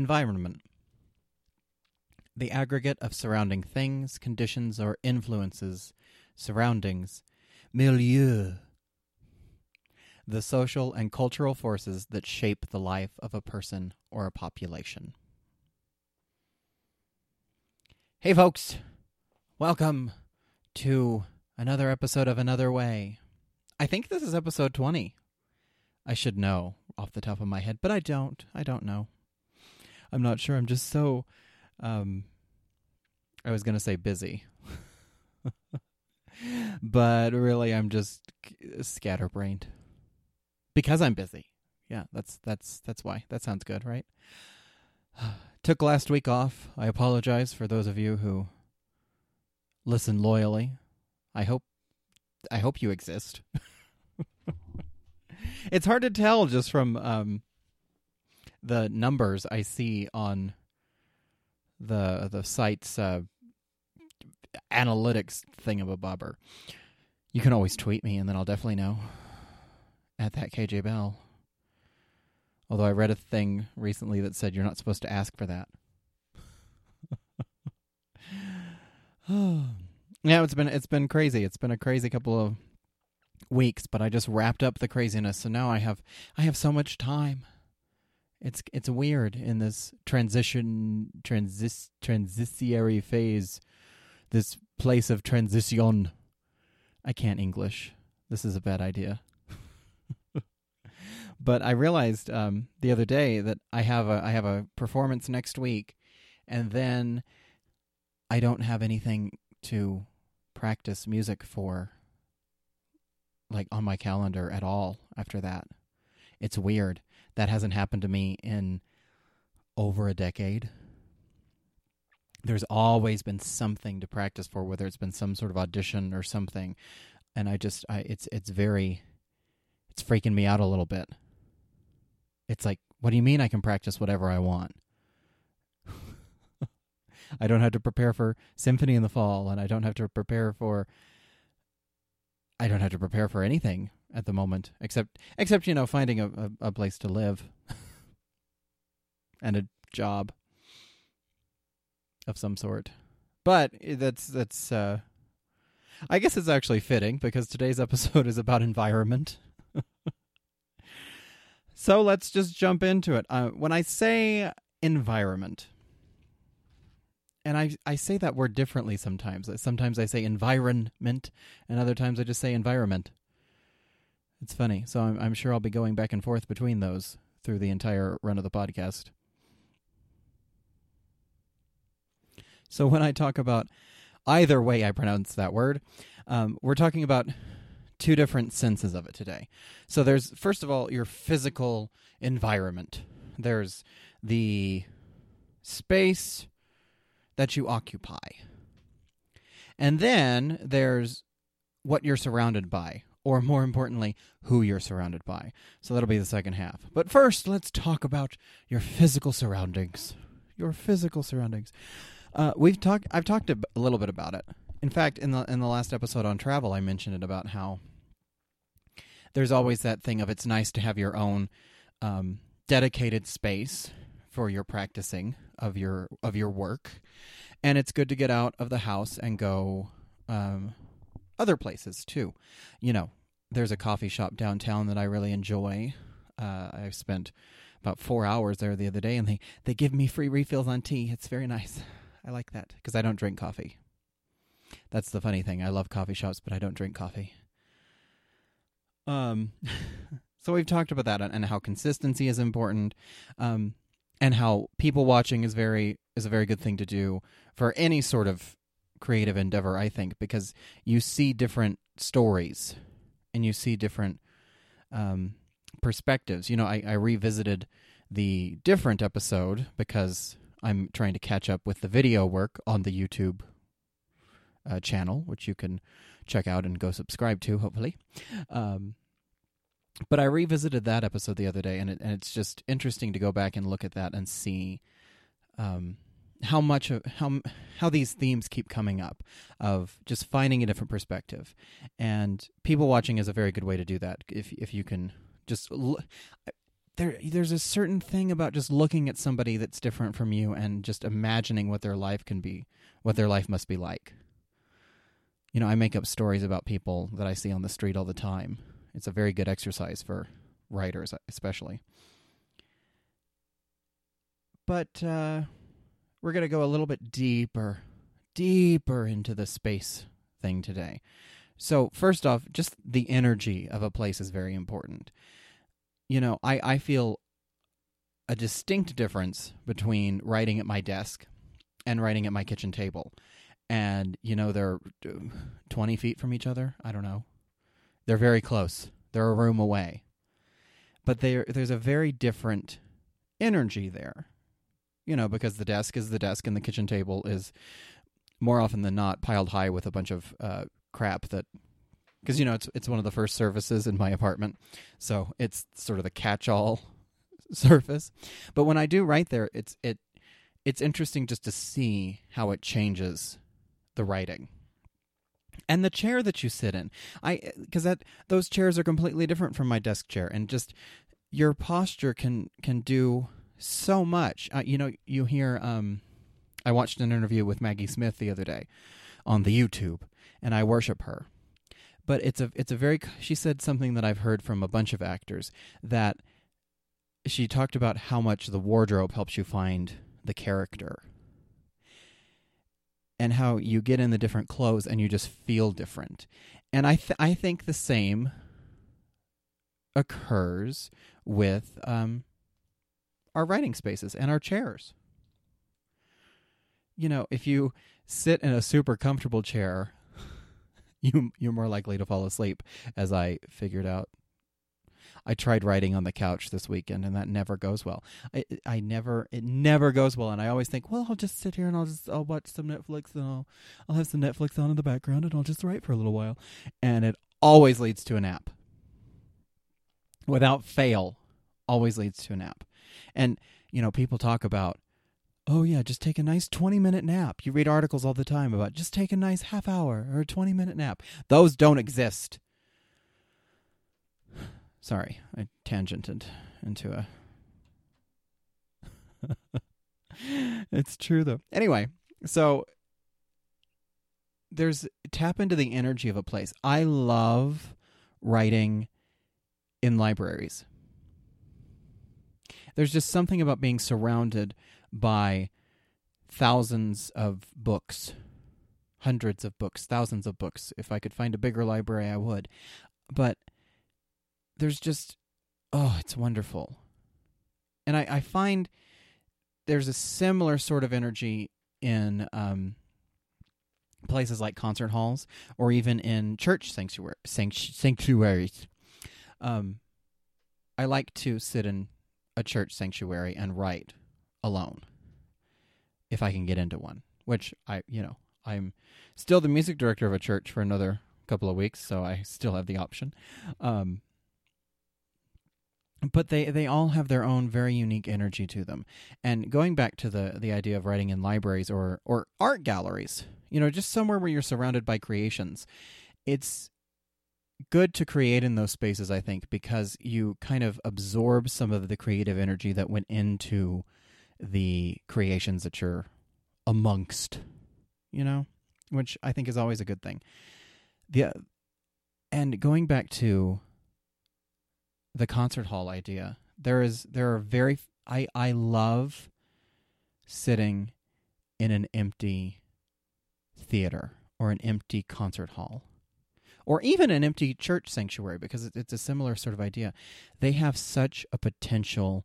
Environment. The aggregate of surrounding things, conditions, or influences. Surroundings. Milieu. The social and cultural forces that shape the life of a person or a population. Hey, folks. Welcome to another episode of Another Way. I think this is episode 20. I should know off the top of my head, but I don't. I don't know. I'm not sure. I'm just so um I was going to say busy. but really I'm just scatterbrained. Because I'm busy. Yeah, that's that's that's why. That sounds good, right? Took last week off. I apologize for those of you who listen loyally. I hope I hope you exist. it's hard to tell just from um, the numbers I see on the the site's uh, analytics thing of a bobber. You can always tweet me, and then I'll definitely know at that KJ Bell. Although I read a thing recently that said you're not supposed to ask for that. yeah, it's been it's been crazy. It's been a crazy couple of weeks, but I just wrapped up the craziness. So now I have I have so much time. It's it's weird in this transition transis transitory phase, this place of transition. I can't English. This is a bad idea. but I realized um, the other day that I have a I have a performance next week, and then I don't have anything to practice music for like on my calendar at all after that. It's weird. That hasn't happened to me in over a decade. There's always been something to practice for, whether it's been some sort of audition or something. And I just I it's it's very it's freaking me out a little bit. It's like, what do you mean I can practice whatever I want? I don't have to prepare for Symphony in the Fall and I don't have to prepare for I don't have to prepare for anything at the moment, except except you know finding a a, a place to live and a job of some sort. But that's that's. Uh, I guess it's actually fitting because today's episode is about environment. so let's just jump into it. Uh, when I say environment, and I I say that word differently sometimes. Sometimes I say environment, and other times I just say environment. It's funny. So I'm I'm sure I'll be going back and forth between those through the entire run of the podcast. So when I talk about either way I pronounce that word, um, we're talking about two different senses of it today. So there's first of all your physical environment. There's the space that you occupy. And then there's what you're surrounded by, or more importantly, who you're surrounded by. So that'll be the second half. But first, let's talk about your physical surroundings. Your physical surroundings. Uh, we've talked. I've talked a little bit about it. In fact, in the in the last episode on travel, I mentioned it about how there's always that thing of it's nice to have your own um, dedicated space for your practicing of your of your work, and it's good to get out of the house and go um, other places too. You know, there's a coffee shop downtown that I really enjoy. Uh, I've spent about four hours there the other day, and they they give me free refills on tea. It's very nice. I like that because I don't drink coffee. That's the funny thing. I love coffee shops, but I don't drink coffee. Um, so we've talked about that and how consistency is important. Um, and how people watching is very is a very good thing to do for any sort of creative endeavor i think because you see different stories and you see different um, perspectives. You know I, I revisited the different episode because i'm trying to catch up with the video work on the youtube uh, channel which you can check out and go subscribe to hopefully. Um, but I revisited that episode the other day, and, it, and it's just interesting to go back and look at that and see um, how much of how how these themes keep coming up of just finding a different perspective, and people watching is a very good way to do that. If if you can just l- there there's a certain thing about just looking at somebody that's different from you and just imagining what their life can be, what their life must be like. You know, I make up stories about people that I see on the street all the time. It's a very good exercise for writers, especially. But uh, we're going to go a little bit deeper, deeper into the space thing today. So, first off, just the energy of a place is very important. You know, I, I feel a distinct difference between writing at my desk and writing at my kitchen table. And, you know, they're uh, 20 feet from each other. I don't know. They're very close, they're a room away. But there's a very different energy there you know, because the desk is the desk and the kitchen table is more often than not piled high with a bunch of uh, crap that because you know it's it's one of the first surfaces in my apartment, so it's sort of the catch-all surface. But when I do write there, it's it it's interesting just to see how it changes the writing and the chair that you sit in. I because that those chairs are completely different from my desk chair, and just your posture can can do so much. Uh, you know, you hear. Um, I watched an interview with Maggie Smith the other day on the YouTube, and I worship her. But it's a it's a very she said something that I've heard from a bunch of actors that she talked about how much the wardrobe helps you find the character and how you get in the different clothes and you just feel different. And I th- I think the same occurs with um, our writing spaces and our chairs. You know, if you sit in a super comfortable chair, you you're more likely to fall asleep as I figured out. I tried writing on the couch this weekend and that never goes well. I I never it never goes well and I always think, well, I'll just sit here and I'll just I'll watch some Netflix and I'll I'll have some Netflix on in the background and I'll just write for a little while. And it always leads to a nap. Without fail, always leads to a nap. And, you know, people talk about, oh, yeah, just take a nice 20 minute nap. You read articles all the time about just take a nice half hour or a 20 minute nap. Those don't exist. Sorry, I tangented into a. it's true, though. Anyway, so there's tap into the energy of a place. I love writing in libraries there's just something about being surrounded by thousands of books, hundreds of books, thousands of books. If I could find a bigger library, I would. But there's just, oh, it's wonderful. And I, I find there's a similar sort of energy in um, places like concert halls or even in church sanctuaries. Um, I like to sit in a church sanctuary and write alone if I can get into one, which I, you know, I'm still the music director of a church for another couple of weeks, so I still have the option. Um, but they they all have their own very unique energy to them. And going back to the the idea of writing in libraries or or art galleries, you know, just somewhere where you're surrounded by creations, it's good to create in those spaces, I think, because you kind of absorb some of the creative energy that went into the creations that you're amongst, you know, which I think is always a good thing. The and going back to the concert hall idea, there is there are very I I love sitting in an empty theater or an empty concert hall or even an empty church sanctuary because it's a similar sort of idea. They have such a potential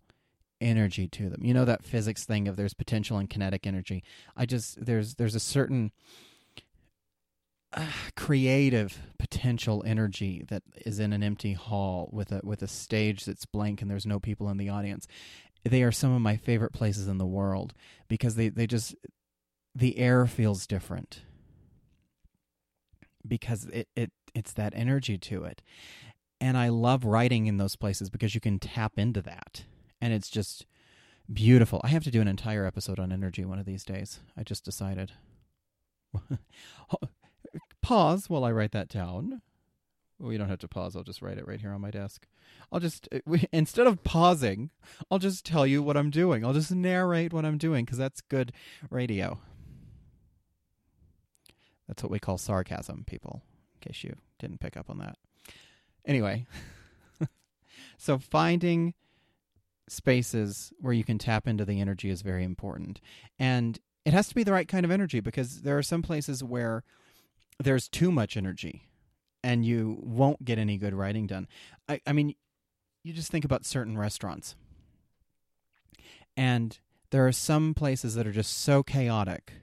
energy to them. You know that physics thing of there's potential and kinetic energy. I just there's there's a certain uh, creative potential energy that is in an empty hall with a with a stage that's blank and there's no people in the audience. They are some of my favorite places in the world because they they just the air feels different because it, it it's that energy to it. And I love writing in those places because you can tap into that. And it's just beautiful. I have to do an entire episode on energy one of these days. I just decided. Pause while I write that down. We don't have to pause. I'll just write it right here on my desk. I'll just uh, instead of pausing, I'll just tell you what I'm doing. I'll just narrate what I'm doing because that's good radio. That's what we call sarcasm, people. In case you didn't pick up on that. Anyway, so finding spaces where you can tap into the energy is very important, and it has to be the right kind of energy because there are some places where there's too much energy and you won't get any good writing done. I, I mean, you just think about certain restaurants. And there are some places that are just so chaotic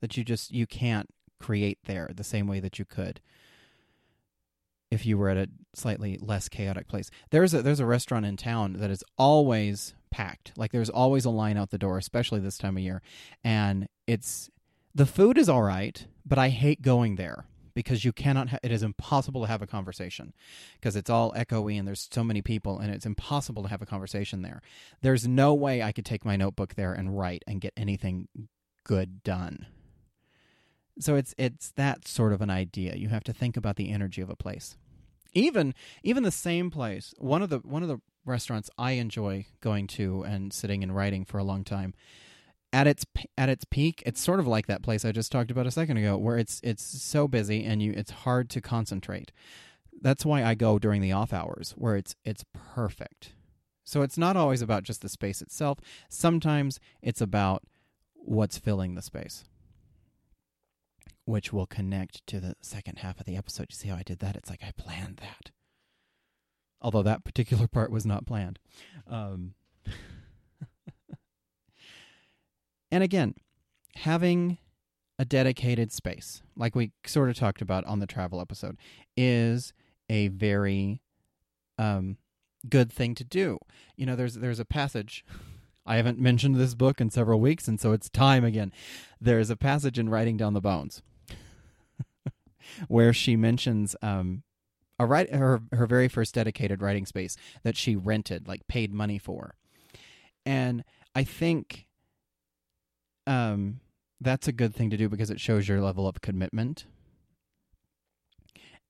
that you just you can't create there the same way that you could if you were at a slightly less chaotic place. There's a there's a restaurant in town that is always packed. Like there's always a line out the door, especially this time of year. And it's the food is all right, but I hate going there because you cannot ha- it is impossible to have a conversation because it's all echoey and there's so many people and it's impossible to have a conversation there there's no way i could take my notebook there and write and get anything good done so it's it's that sort of an idea you have to think about the energy of a place even even the same place one of the one of the restaurants i enjoy going to and sitting and writing for a long time at its at its peak, it's sort of like that place I just talked about a second ago, where it's it's so busy and you it's hard to concentrate. That's why I go during the off hours, where it's it's perfect. So it's not always about just the space itself. Sometimes it's about what's filling the space, which will connect to the second half of the episode. You see how I did that? It's like I planned that, although that particular part was not planned. Um, And again, having a dedicated space, like we sort of talked about on the travel episode, is a very um, good thing to do. You know, there's there's a passage. I haven't mentioned this book in several weeks, and so it's time again. There's a passage in Writing Down the Bones where she mentions um, a write, her her very first dedicated writing space that she rented, like paid money for, and I think um, that's a good thing to do because it shows your level of commitment.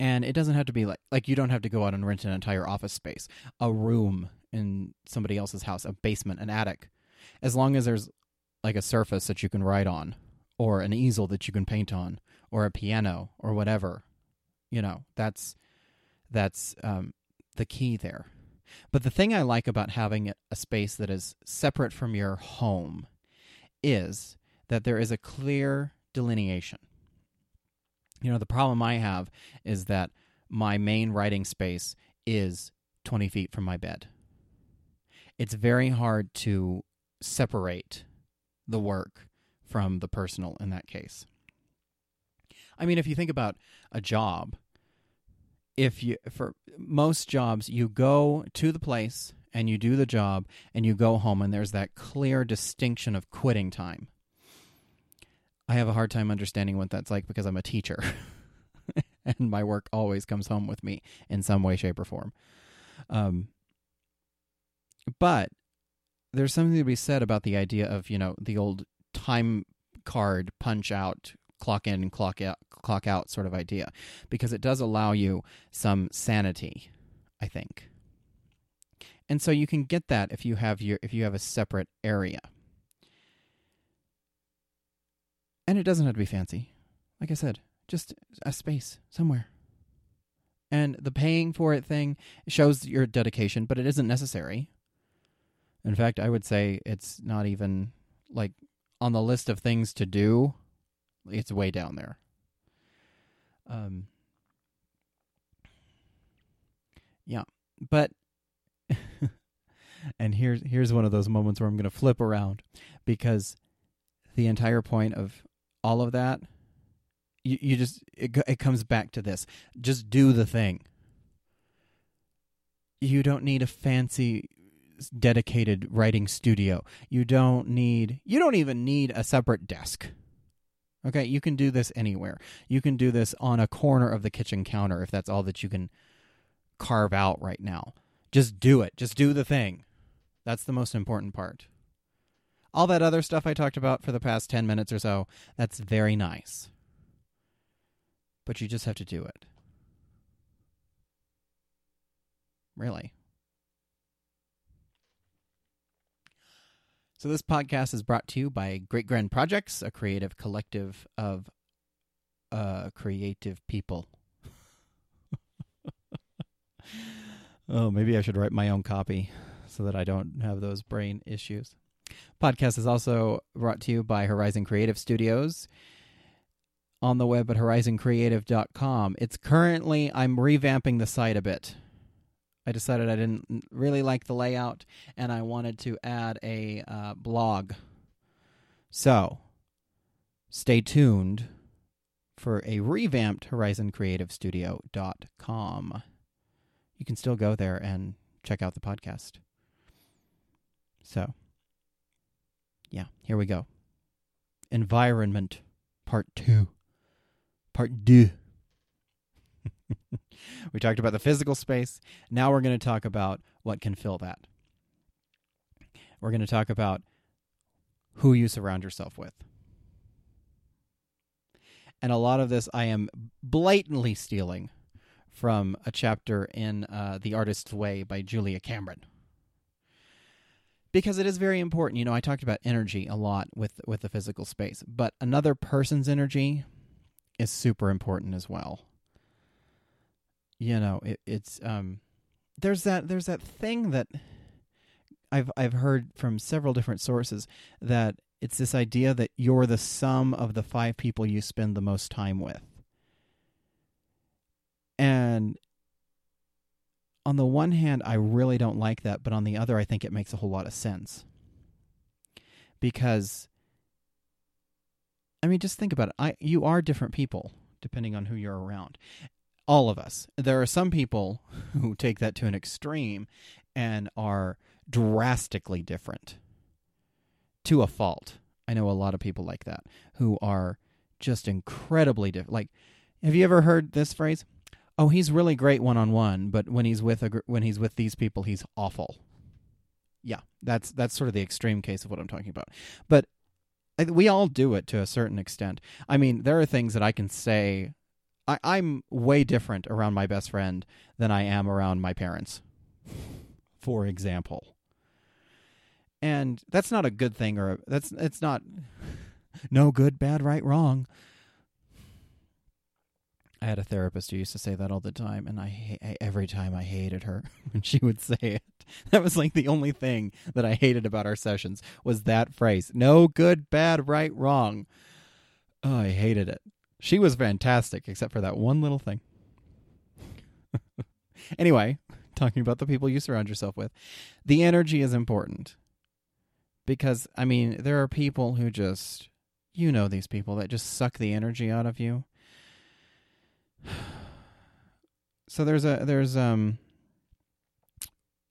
And it doesn't have to be like like you don't have to go out and rent an entire office space, a room in somebody else's house, a basement, an attic. As long as there's like a surface that you can write on or an easel that you can paint on or a piano or whatever. You know, that's that's um, the key there. But the thing I like about having a space that is separate from your home is that there is a clear delineation. You know, the problem I have is that my main writing space is 20 feet from my bed. It's very hard to separate the work from the personal in that case. I mean, if you think about a job, if you for most jobs you go to the place and you do the job and you go home and there's that clear distinction of quitting time. I have a hard time understanding what that's like because I'm a teacher. and my work always comes home with me in some way, shape, or form. Um, but there's something to be said about the idea of, you know, the old time card punch out, clock in and clock out, clock out sort of idea, because it does allow you some sanity, I think. And so you can get that if you have your if you have a separate area. And it doesn't have to be fancy. Like I said, just a space somewhere. And the paying for it thing shows your dedication, but it isn't necessary. In fact, I would say it's not even like on the list of things to do. It's way down there. Um, yeah, but and here's here's one of those moments where I'm going to flip around because the entire point of all of that you, you just it, it comes back to this. Just do the thing. You don't need a fancy dedicated writing studio. You don't need you don't even need a separate desk okay you can do this anywhere you can do this on a corner of the kitchen counter if that's all that you can carve out right now just do it just do the thing that's the most important part all that other stuff I talked about for the past 10 minutes or so, that's very nice. But you just have to do it. really. So, this podcast is brought to you by Great Grand Projects, a creative collective of uh, creative people. oh, maybe I should write my own copy so that I don't have those brain issues. Podcast is also brought to you by Horizon Creative Studios on the web at horizoncreative.com. It's currently, I'm revamping the site a bit. I decided I didn't really like the layout and I wanted to add a uh, blog. So, stay tuned for a revamped horizoncreativestudio.com. You can still go there and check out the podcast. So, yeah, here we go. Environment, part two. Part two. we talked about the physical space. Now we're going to talk about what can fill that. We're going to talk about who you surround yourself with. And a lot of this I am blatantly stealing from a chapter in uh, The Artist's Way by Julia Cameron. Because it is very important. You know, I talked about energy a lot with, with the physical space, but another person's energy is super important as well. You know, it, it's um, there's that there's that thing that I've I've heard from several different sources that it's this idea that you're the sum of the five people you spend the most time with. And on the one hand, I really don't like that, but on the other, I think it makes a whole lot of sense. Because I mean, just think about it. I you are different people depending on who you're around. All of us. There are some people who take that to an extreme and are drastically different to a fault. I know a lot of people like that who are just incredibly different. Like, have you ever heard this phrase? Oh, he's really great one on one, but when he's with a when he's with these people, he's awful. Yeah, that's that's sort of the extreme case of what I'm talking about. But we all do it to a certain extent. I mean, there are things that I can say. I, I'm way different around my best friend than I am around my parents, for example. And that's not a good thing, or that's it's not no good, bad, right, wrong. I had a therapist who used to say that all the time, and I, I every time I hated her when she would say it. That was like the only thing that I hated about our sessions was that phrase: "No good, bad, right, wrong." Oh, I hated it. She was fantastic, except for that one little thing. anyway, talking about the people you surround yourself with, the energy is important because I mean there are people who just you know these people that just suck the energy out of you so there's a there's um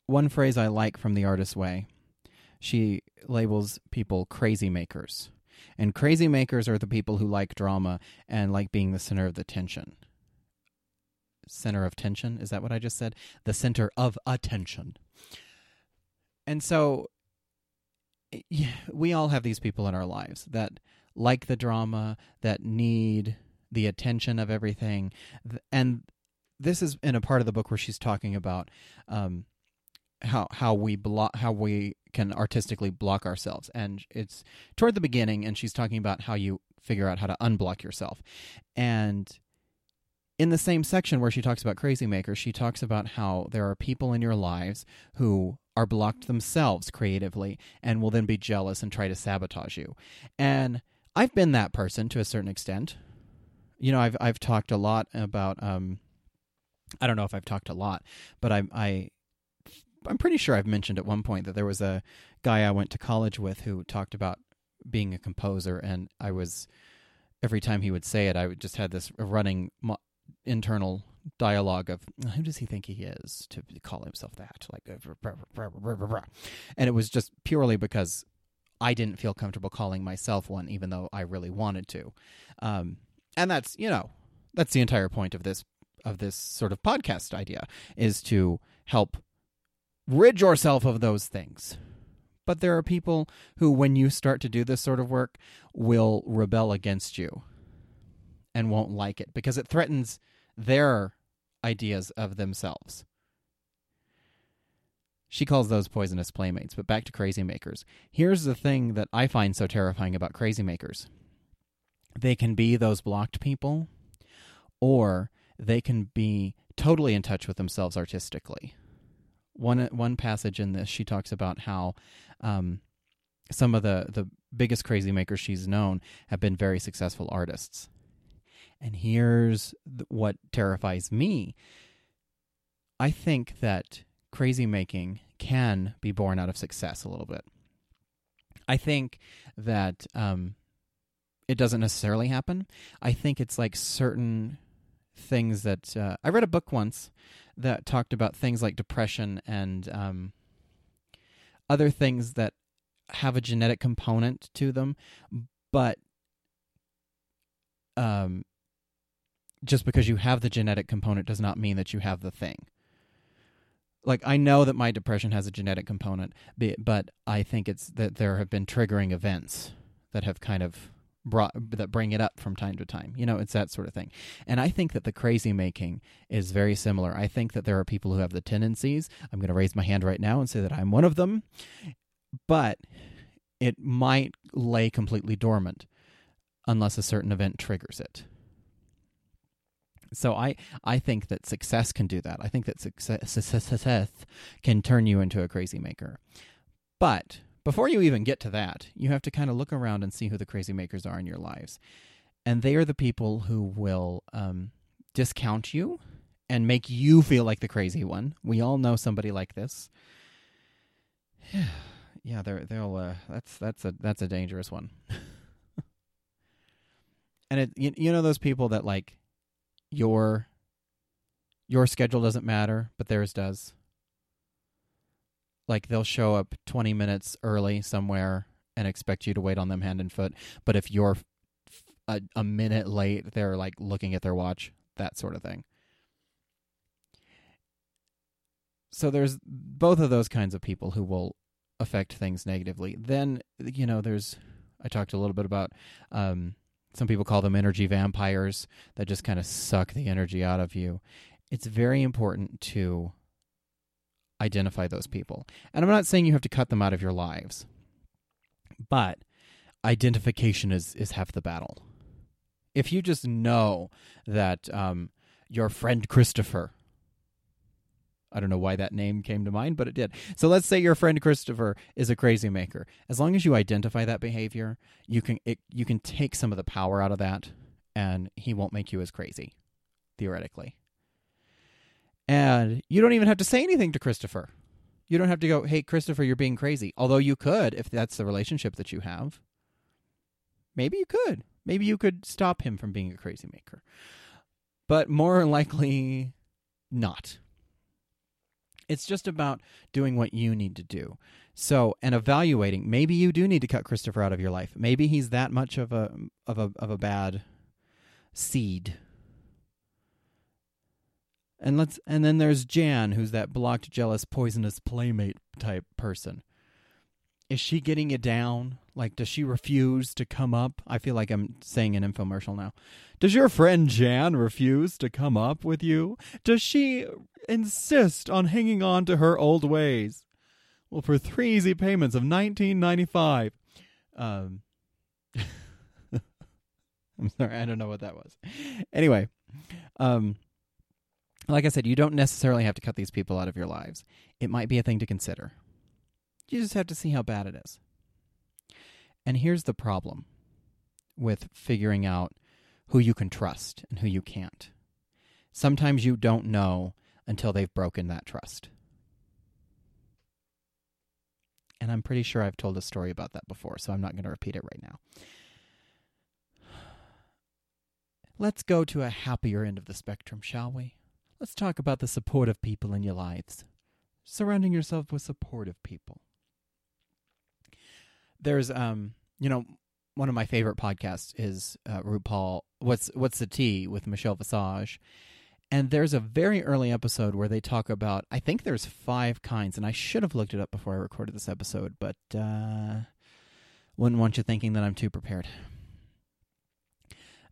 one phrase I like from the artist's way. She labels people crazy makers. And crazy makers are the people who like drama and like being the center of the tension. Center of tension, is that what I just said? The center of attention. And so we all have these people in our lives that like the drama, that need the attention of everything. And this is in a part of the book where she's talking about um, how how we block how we can artistically block ourselves, and it's toward the beginning, and she's talking about how you figure out how to unblock yourself, and in the same section where she talks about crazy makers, she talks about how there are people in your lives who are blocked themselves creatively and will then be jealous and try to sabotage you. And I've been that person to a certain extent you know, I've I've talked a lot about. Um, I don't know if I've talked a lot, but I I I'm pretty sure I've mentioned at one point that there was a guy I went to college with who talked about being a composer, and I was every time he would say it, I would just had this running mo- internal dialogue of who does he think he is to call himself that? Like uh, and it was just purely because i didn't feel comfortable calling myself one even though i really wanted to. Um, and that's you know that's the entire point of this of this sort of podcast idea is to help rid yourself of those things but there are people who when you start to do this sort of work will rebel against you and won't like it because it threatens their ideas of themselves She calls those poisonous playmates. But back to crazy makers. Here's the thing that I find so terrifying about crazy makers they can be those blocked people, or they can be totally in touch with themselves artistically. One one passage in this, she talks about how um, some of the the biggest crazy makers she's known have been very successful artists. And here's what terrifies me. I think that crazy making can be born out of success a little bit. I think that um, it doesn't necessarily happen. I think it's like certain things that uh, I read a book once that talked about things like depression and um, other things that have a genetic component to them, but um, just because you have the genetic component does not mean that you have the thing. Like I know that my depression has a genetic component, but I think it's that there have been triggering events that have kind of brought that bring it up from time to time. You know, it's that sort of thing. And I think that the crazy making is very similar. I think that there are people who have the tendencies. I'm going to raise my hand right now and say that I'm one of them. But it might lay completely dormant unless a certain event triggers it. So I I think that success can do that. I think that success, success can turn you into a crazy maker. But before you even get to that, you have to kind of look around and see who the crazy makers are in your lives. And they are the people who will um, discount you and make you feel like the crazy one. We all know somebody like this. yeah, they're they'll uh, that's that's a that's a dangerous one. and it you, you know those people that like your your schedule doesn't matter, but theirs does like they'll show up 20 minutes early somewhere and expect you to wait on them hand and foot. But if you're a, a minute late they're like looking at their watch that sort of thing. So there's both of those kinds of people who will affect things negatively. Then you know there's i talked a little bit about um, some people call them energy vampires that just kind of suck the energy out of you. It's very important to identify those people. And I'm not saying you have to cut them out of your lives, but identification is, is half the battle. If you just know that um, your friend Christopher, I don't know why that name came to mind, but it did. So let's say your friend Christopher is a crazy maker. As long as you identify that behavior, you can it, you can take some of the power out of that, and he won't make you as crazy, theoretically. And you don't even have to say anything to Christopher. You don't have to go, hey, Christopher, you're being crazy. Although you could, if that's the relationship that you have. Maybe you could. Maybe you could stop him from being a crazy maker. But more likely, not. It's just about doing what you need to do. So, and evaluating. Maybe you do need to cut Christopher out of your life. Maybe he's that much of a of a of a bad seed and let's and then there's Jan, who's that blocked, jealous, poisonous playmate type person. Is she getting you down? Like, does she refuse to come up? I feel like I'm saying an infomercial now. Does your friend Jan refuse to come up with you? Does she insist on hanging on to her old ways? Well, for three easy payments of nineteen ninety five. Um, I'm sorry, I don't know what that was. Anyway, um, like I said, you don't necessarily have to cut these people out of your lives. It might be a thing to consider. You just have to see how bad it is. And here's the problem with figuring out who you can trust and who you can't. Sometimes you don't know until they've broken that trust. And I'm pretty sure I've told a story about that before, so I'm not going to repeat it right now. Let's go to a happier end of the spectrum, shall we? Let's talk about the supportive people in your lives. Surrounding yourself with supportive people. There's, um, you know, one of my favorite podcasts is uh, RuPaul. What's What's the Tea with Michelle Visage, and there's a very early episode where they talk about. I think there's five kinds, and I should have looked it up before I recorded this episode, but uh, wouldn't want you thinking that I'm too prepared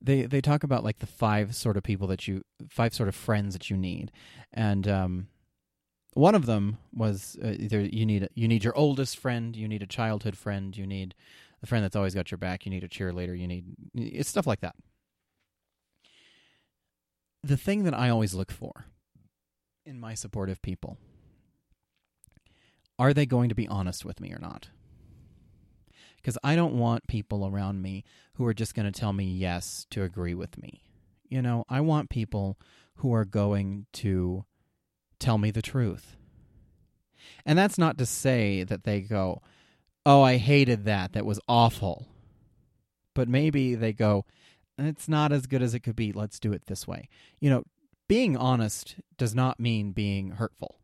they they talk about like the five sort of people that you five sort of friends that you need and um one of them was uh, either you need you need your oldest friend, you need a childhood friend, you need a friend that's always got your back, you need a cheerleader, you need it's stuff like that. The thing that I always look for in my supportive people are they going to be honest with me or not? Because I don't want people around me who are just going to tell me yes to agree with me. You know, I want people who are going to tell me the truth. And that's not to say that they go, Oh, I hated that. That was awful. But maybe they go, It's not as good as it could be. Let's do it this way. You know, being honest does not mean being hurtful.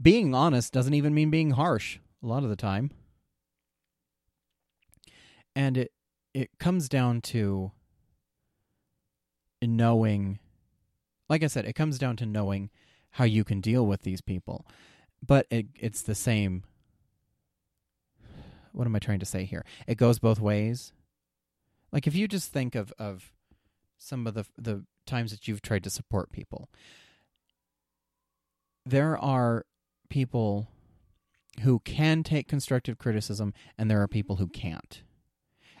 Being honest doesn't even mean being harsh a lot of the time. And it it comes down to knowing like I said, it comes down to knowing how you can deal with these people. But it, it's the same. What am I trying to say here? It goes both ways. Like if you just think of of some of the the times that you've tried to support people, there are people who can take constructive criticism, and there are people who can't.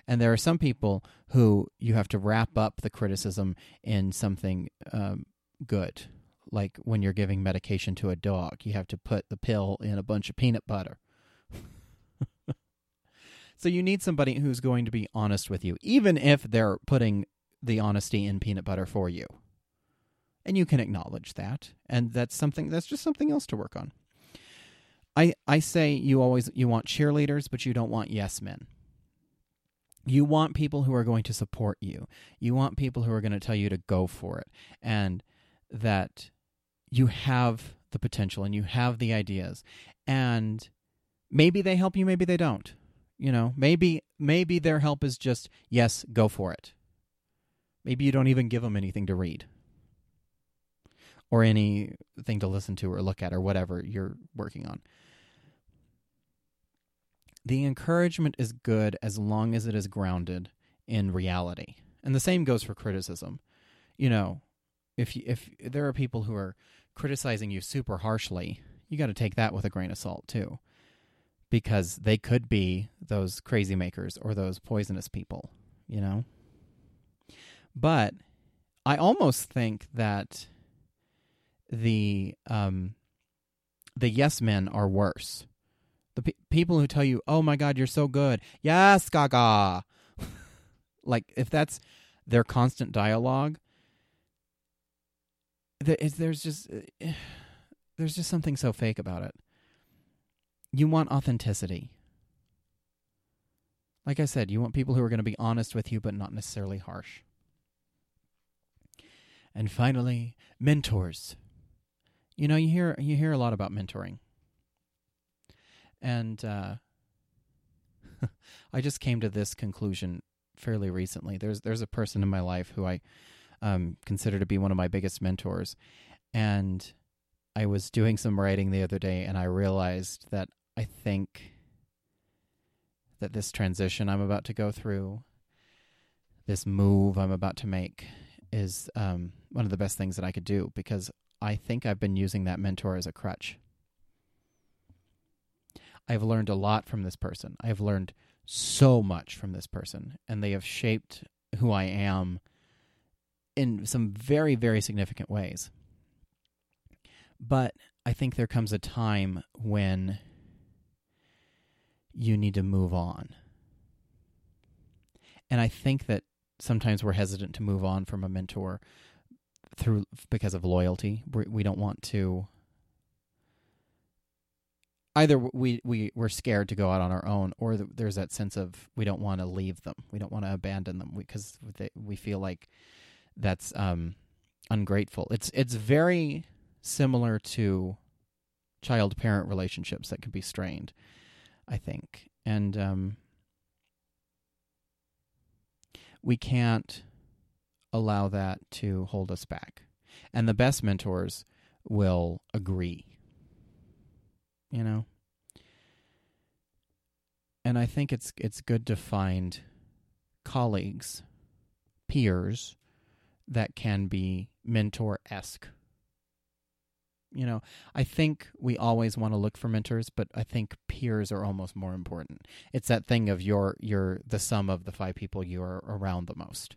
And there are some people who you have to wrap up the criticism in something um, good. Like when you're giving medication to a dog, you have to put the pill in a bunch of peanut butter. so you need somebody who's going to be honest with you, even if they're putting the honesty in peanut butter for you. And you can acknowledge that. And that's something that's just something else to work on. I I say you always you want cheerleaders, but you don't want yes men. You want people who are going to support you. You want people who are going to tell you to go for it. And that you have the potential and you have the ideas and maybe they help you maybe they don't you know maybe maybe their help is just yes go for it maybe you don't even give them anything to read or anything to listen to or look at or whatever you're working on the encouragement is good as long as it is grounded in reality and the same goes for criticism you know if you, if there are people who are criticizing you super harshly, you got to take that with a grain of salt too, because they could be those crazy makers or those poisonous people, you know. But I almost think that the um, the yes men are worse. The pe- people who tell you, "Oh my God, you're so good," yes, Gaga. like if that's their constant dialogue, there's just uh, there's just something so fake about it. You want authenticity. Like I said, you want people who are going to be honest with you but not necessarily harsh. And finally, mentors. You know, you hear you hear a lot about mentoring. And uh, I just came to this conclusion fairly recently. There's there's a person in my life who I um, consider to be one of my biggest mentors. And I was doing some writing the other day, and I realized that I think that this transition I'm about to go through, this move I'm about to make, is um, one of the best things that I could do because I think I've been using that mentor as a crutch. I've learned a lot from this person. I've learned so much from this person, and they have shaped who I am in some very, very significant ways. But I think there comes a time when you need to move on. And I think that sometimes we're hesitant to move on from a mentor through because of loyalty. We do not want to either we we we're scared to go out on our own or there's that sense of we don't want to leave them. We don't want to abandon them because we feel like that's um, ungrateful. It's it's very similar to child parent relationships that can be strained, I think, and um, we can't allow that to hold us back. And the best mentors will agree. You know. And I think it's it's good to find colleagues, peers that can be mentor esque. you know, I think we always want to look for mentors, but I think peers are almost more important. It's that thing of you're you're the sum of the five people you're around the most.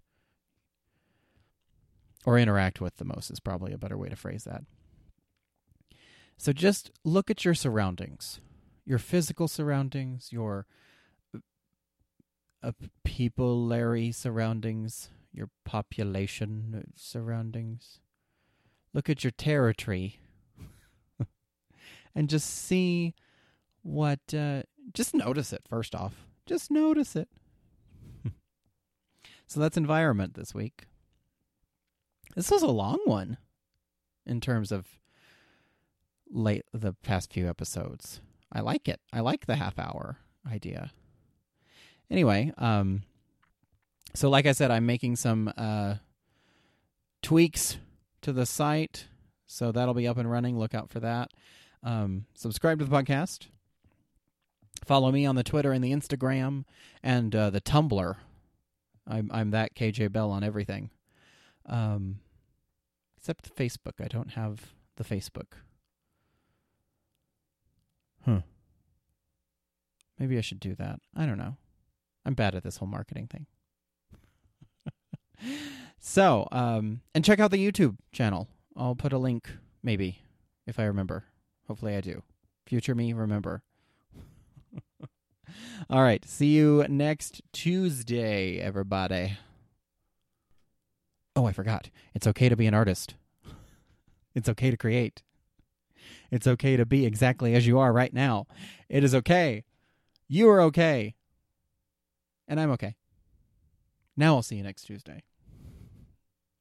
Or interact with the most is probably a better way to phrase that. So just look at your surroundings, your physical surroundings, your uh, peopleary surroundings, your population surroundings. Look at your territory and just see what. Uh, just notice it first off. Just notice it. so that's environment this week. This was a long one in terms of late the past few episodes. I like it. I like the half hour idea. Anyway, um so like I said I'm making some uh tweaks to the site. So that'll be up and running. Look out for that. Um, subscribe to the podcast. Follow me on the Twitter and the Instagram and uh, the Tumblr. I'm I'm that KJ Bell on everything. Um, except Facebook. I don't have the Facebook. Huh. Maybe I should do that. I don't know. I'm bad at this whole marketing thing. so, um, and check out the YouTube channel. I'll put a link, maybe, if I remember. Hopefully, I do. Future me, remember. All right. See you next Tuesday, everybody. Oh, I forgot. It's okay to be an artist. It's okay to create. It's okay to be exactly as you are right now. It is okay. You are okay. And I'm okay. Now I'll see you next Tuesday.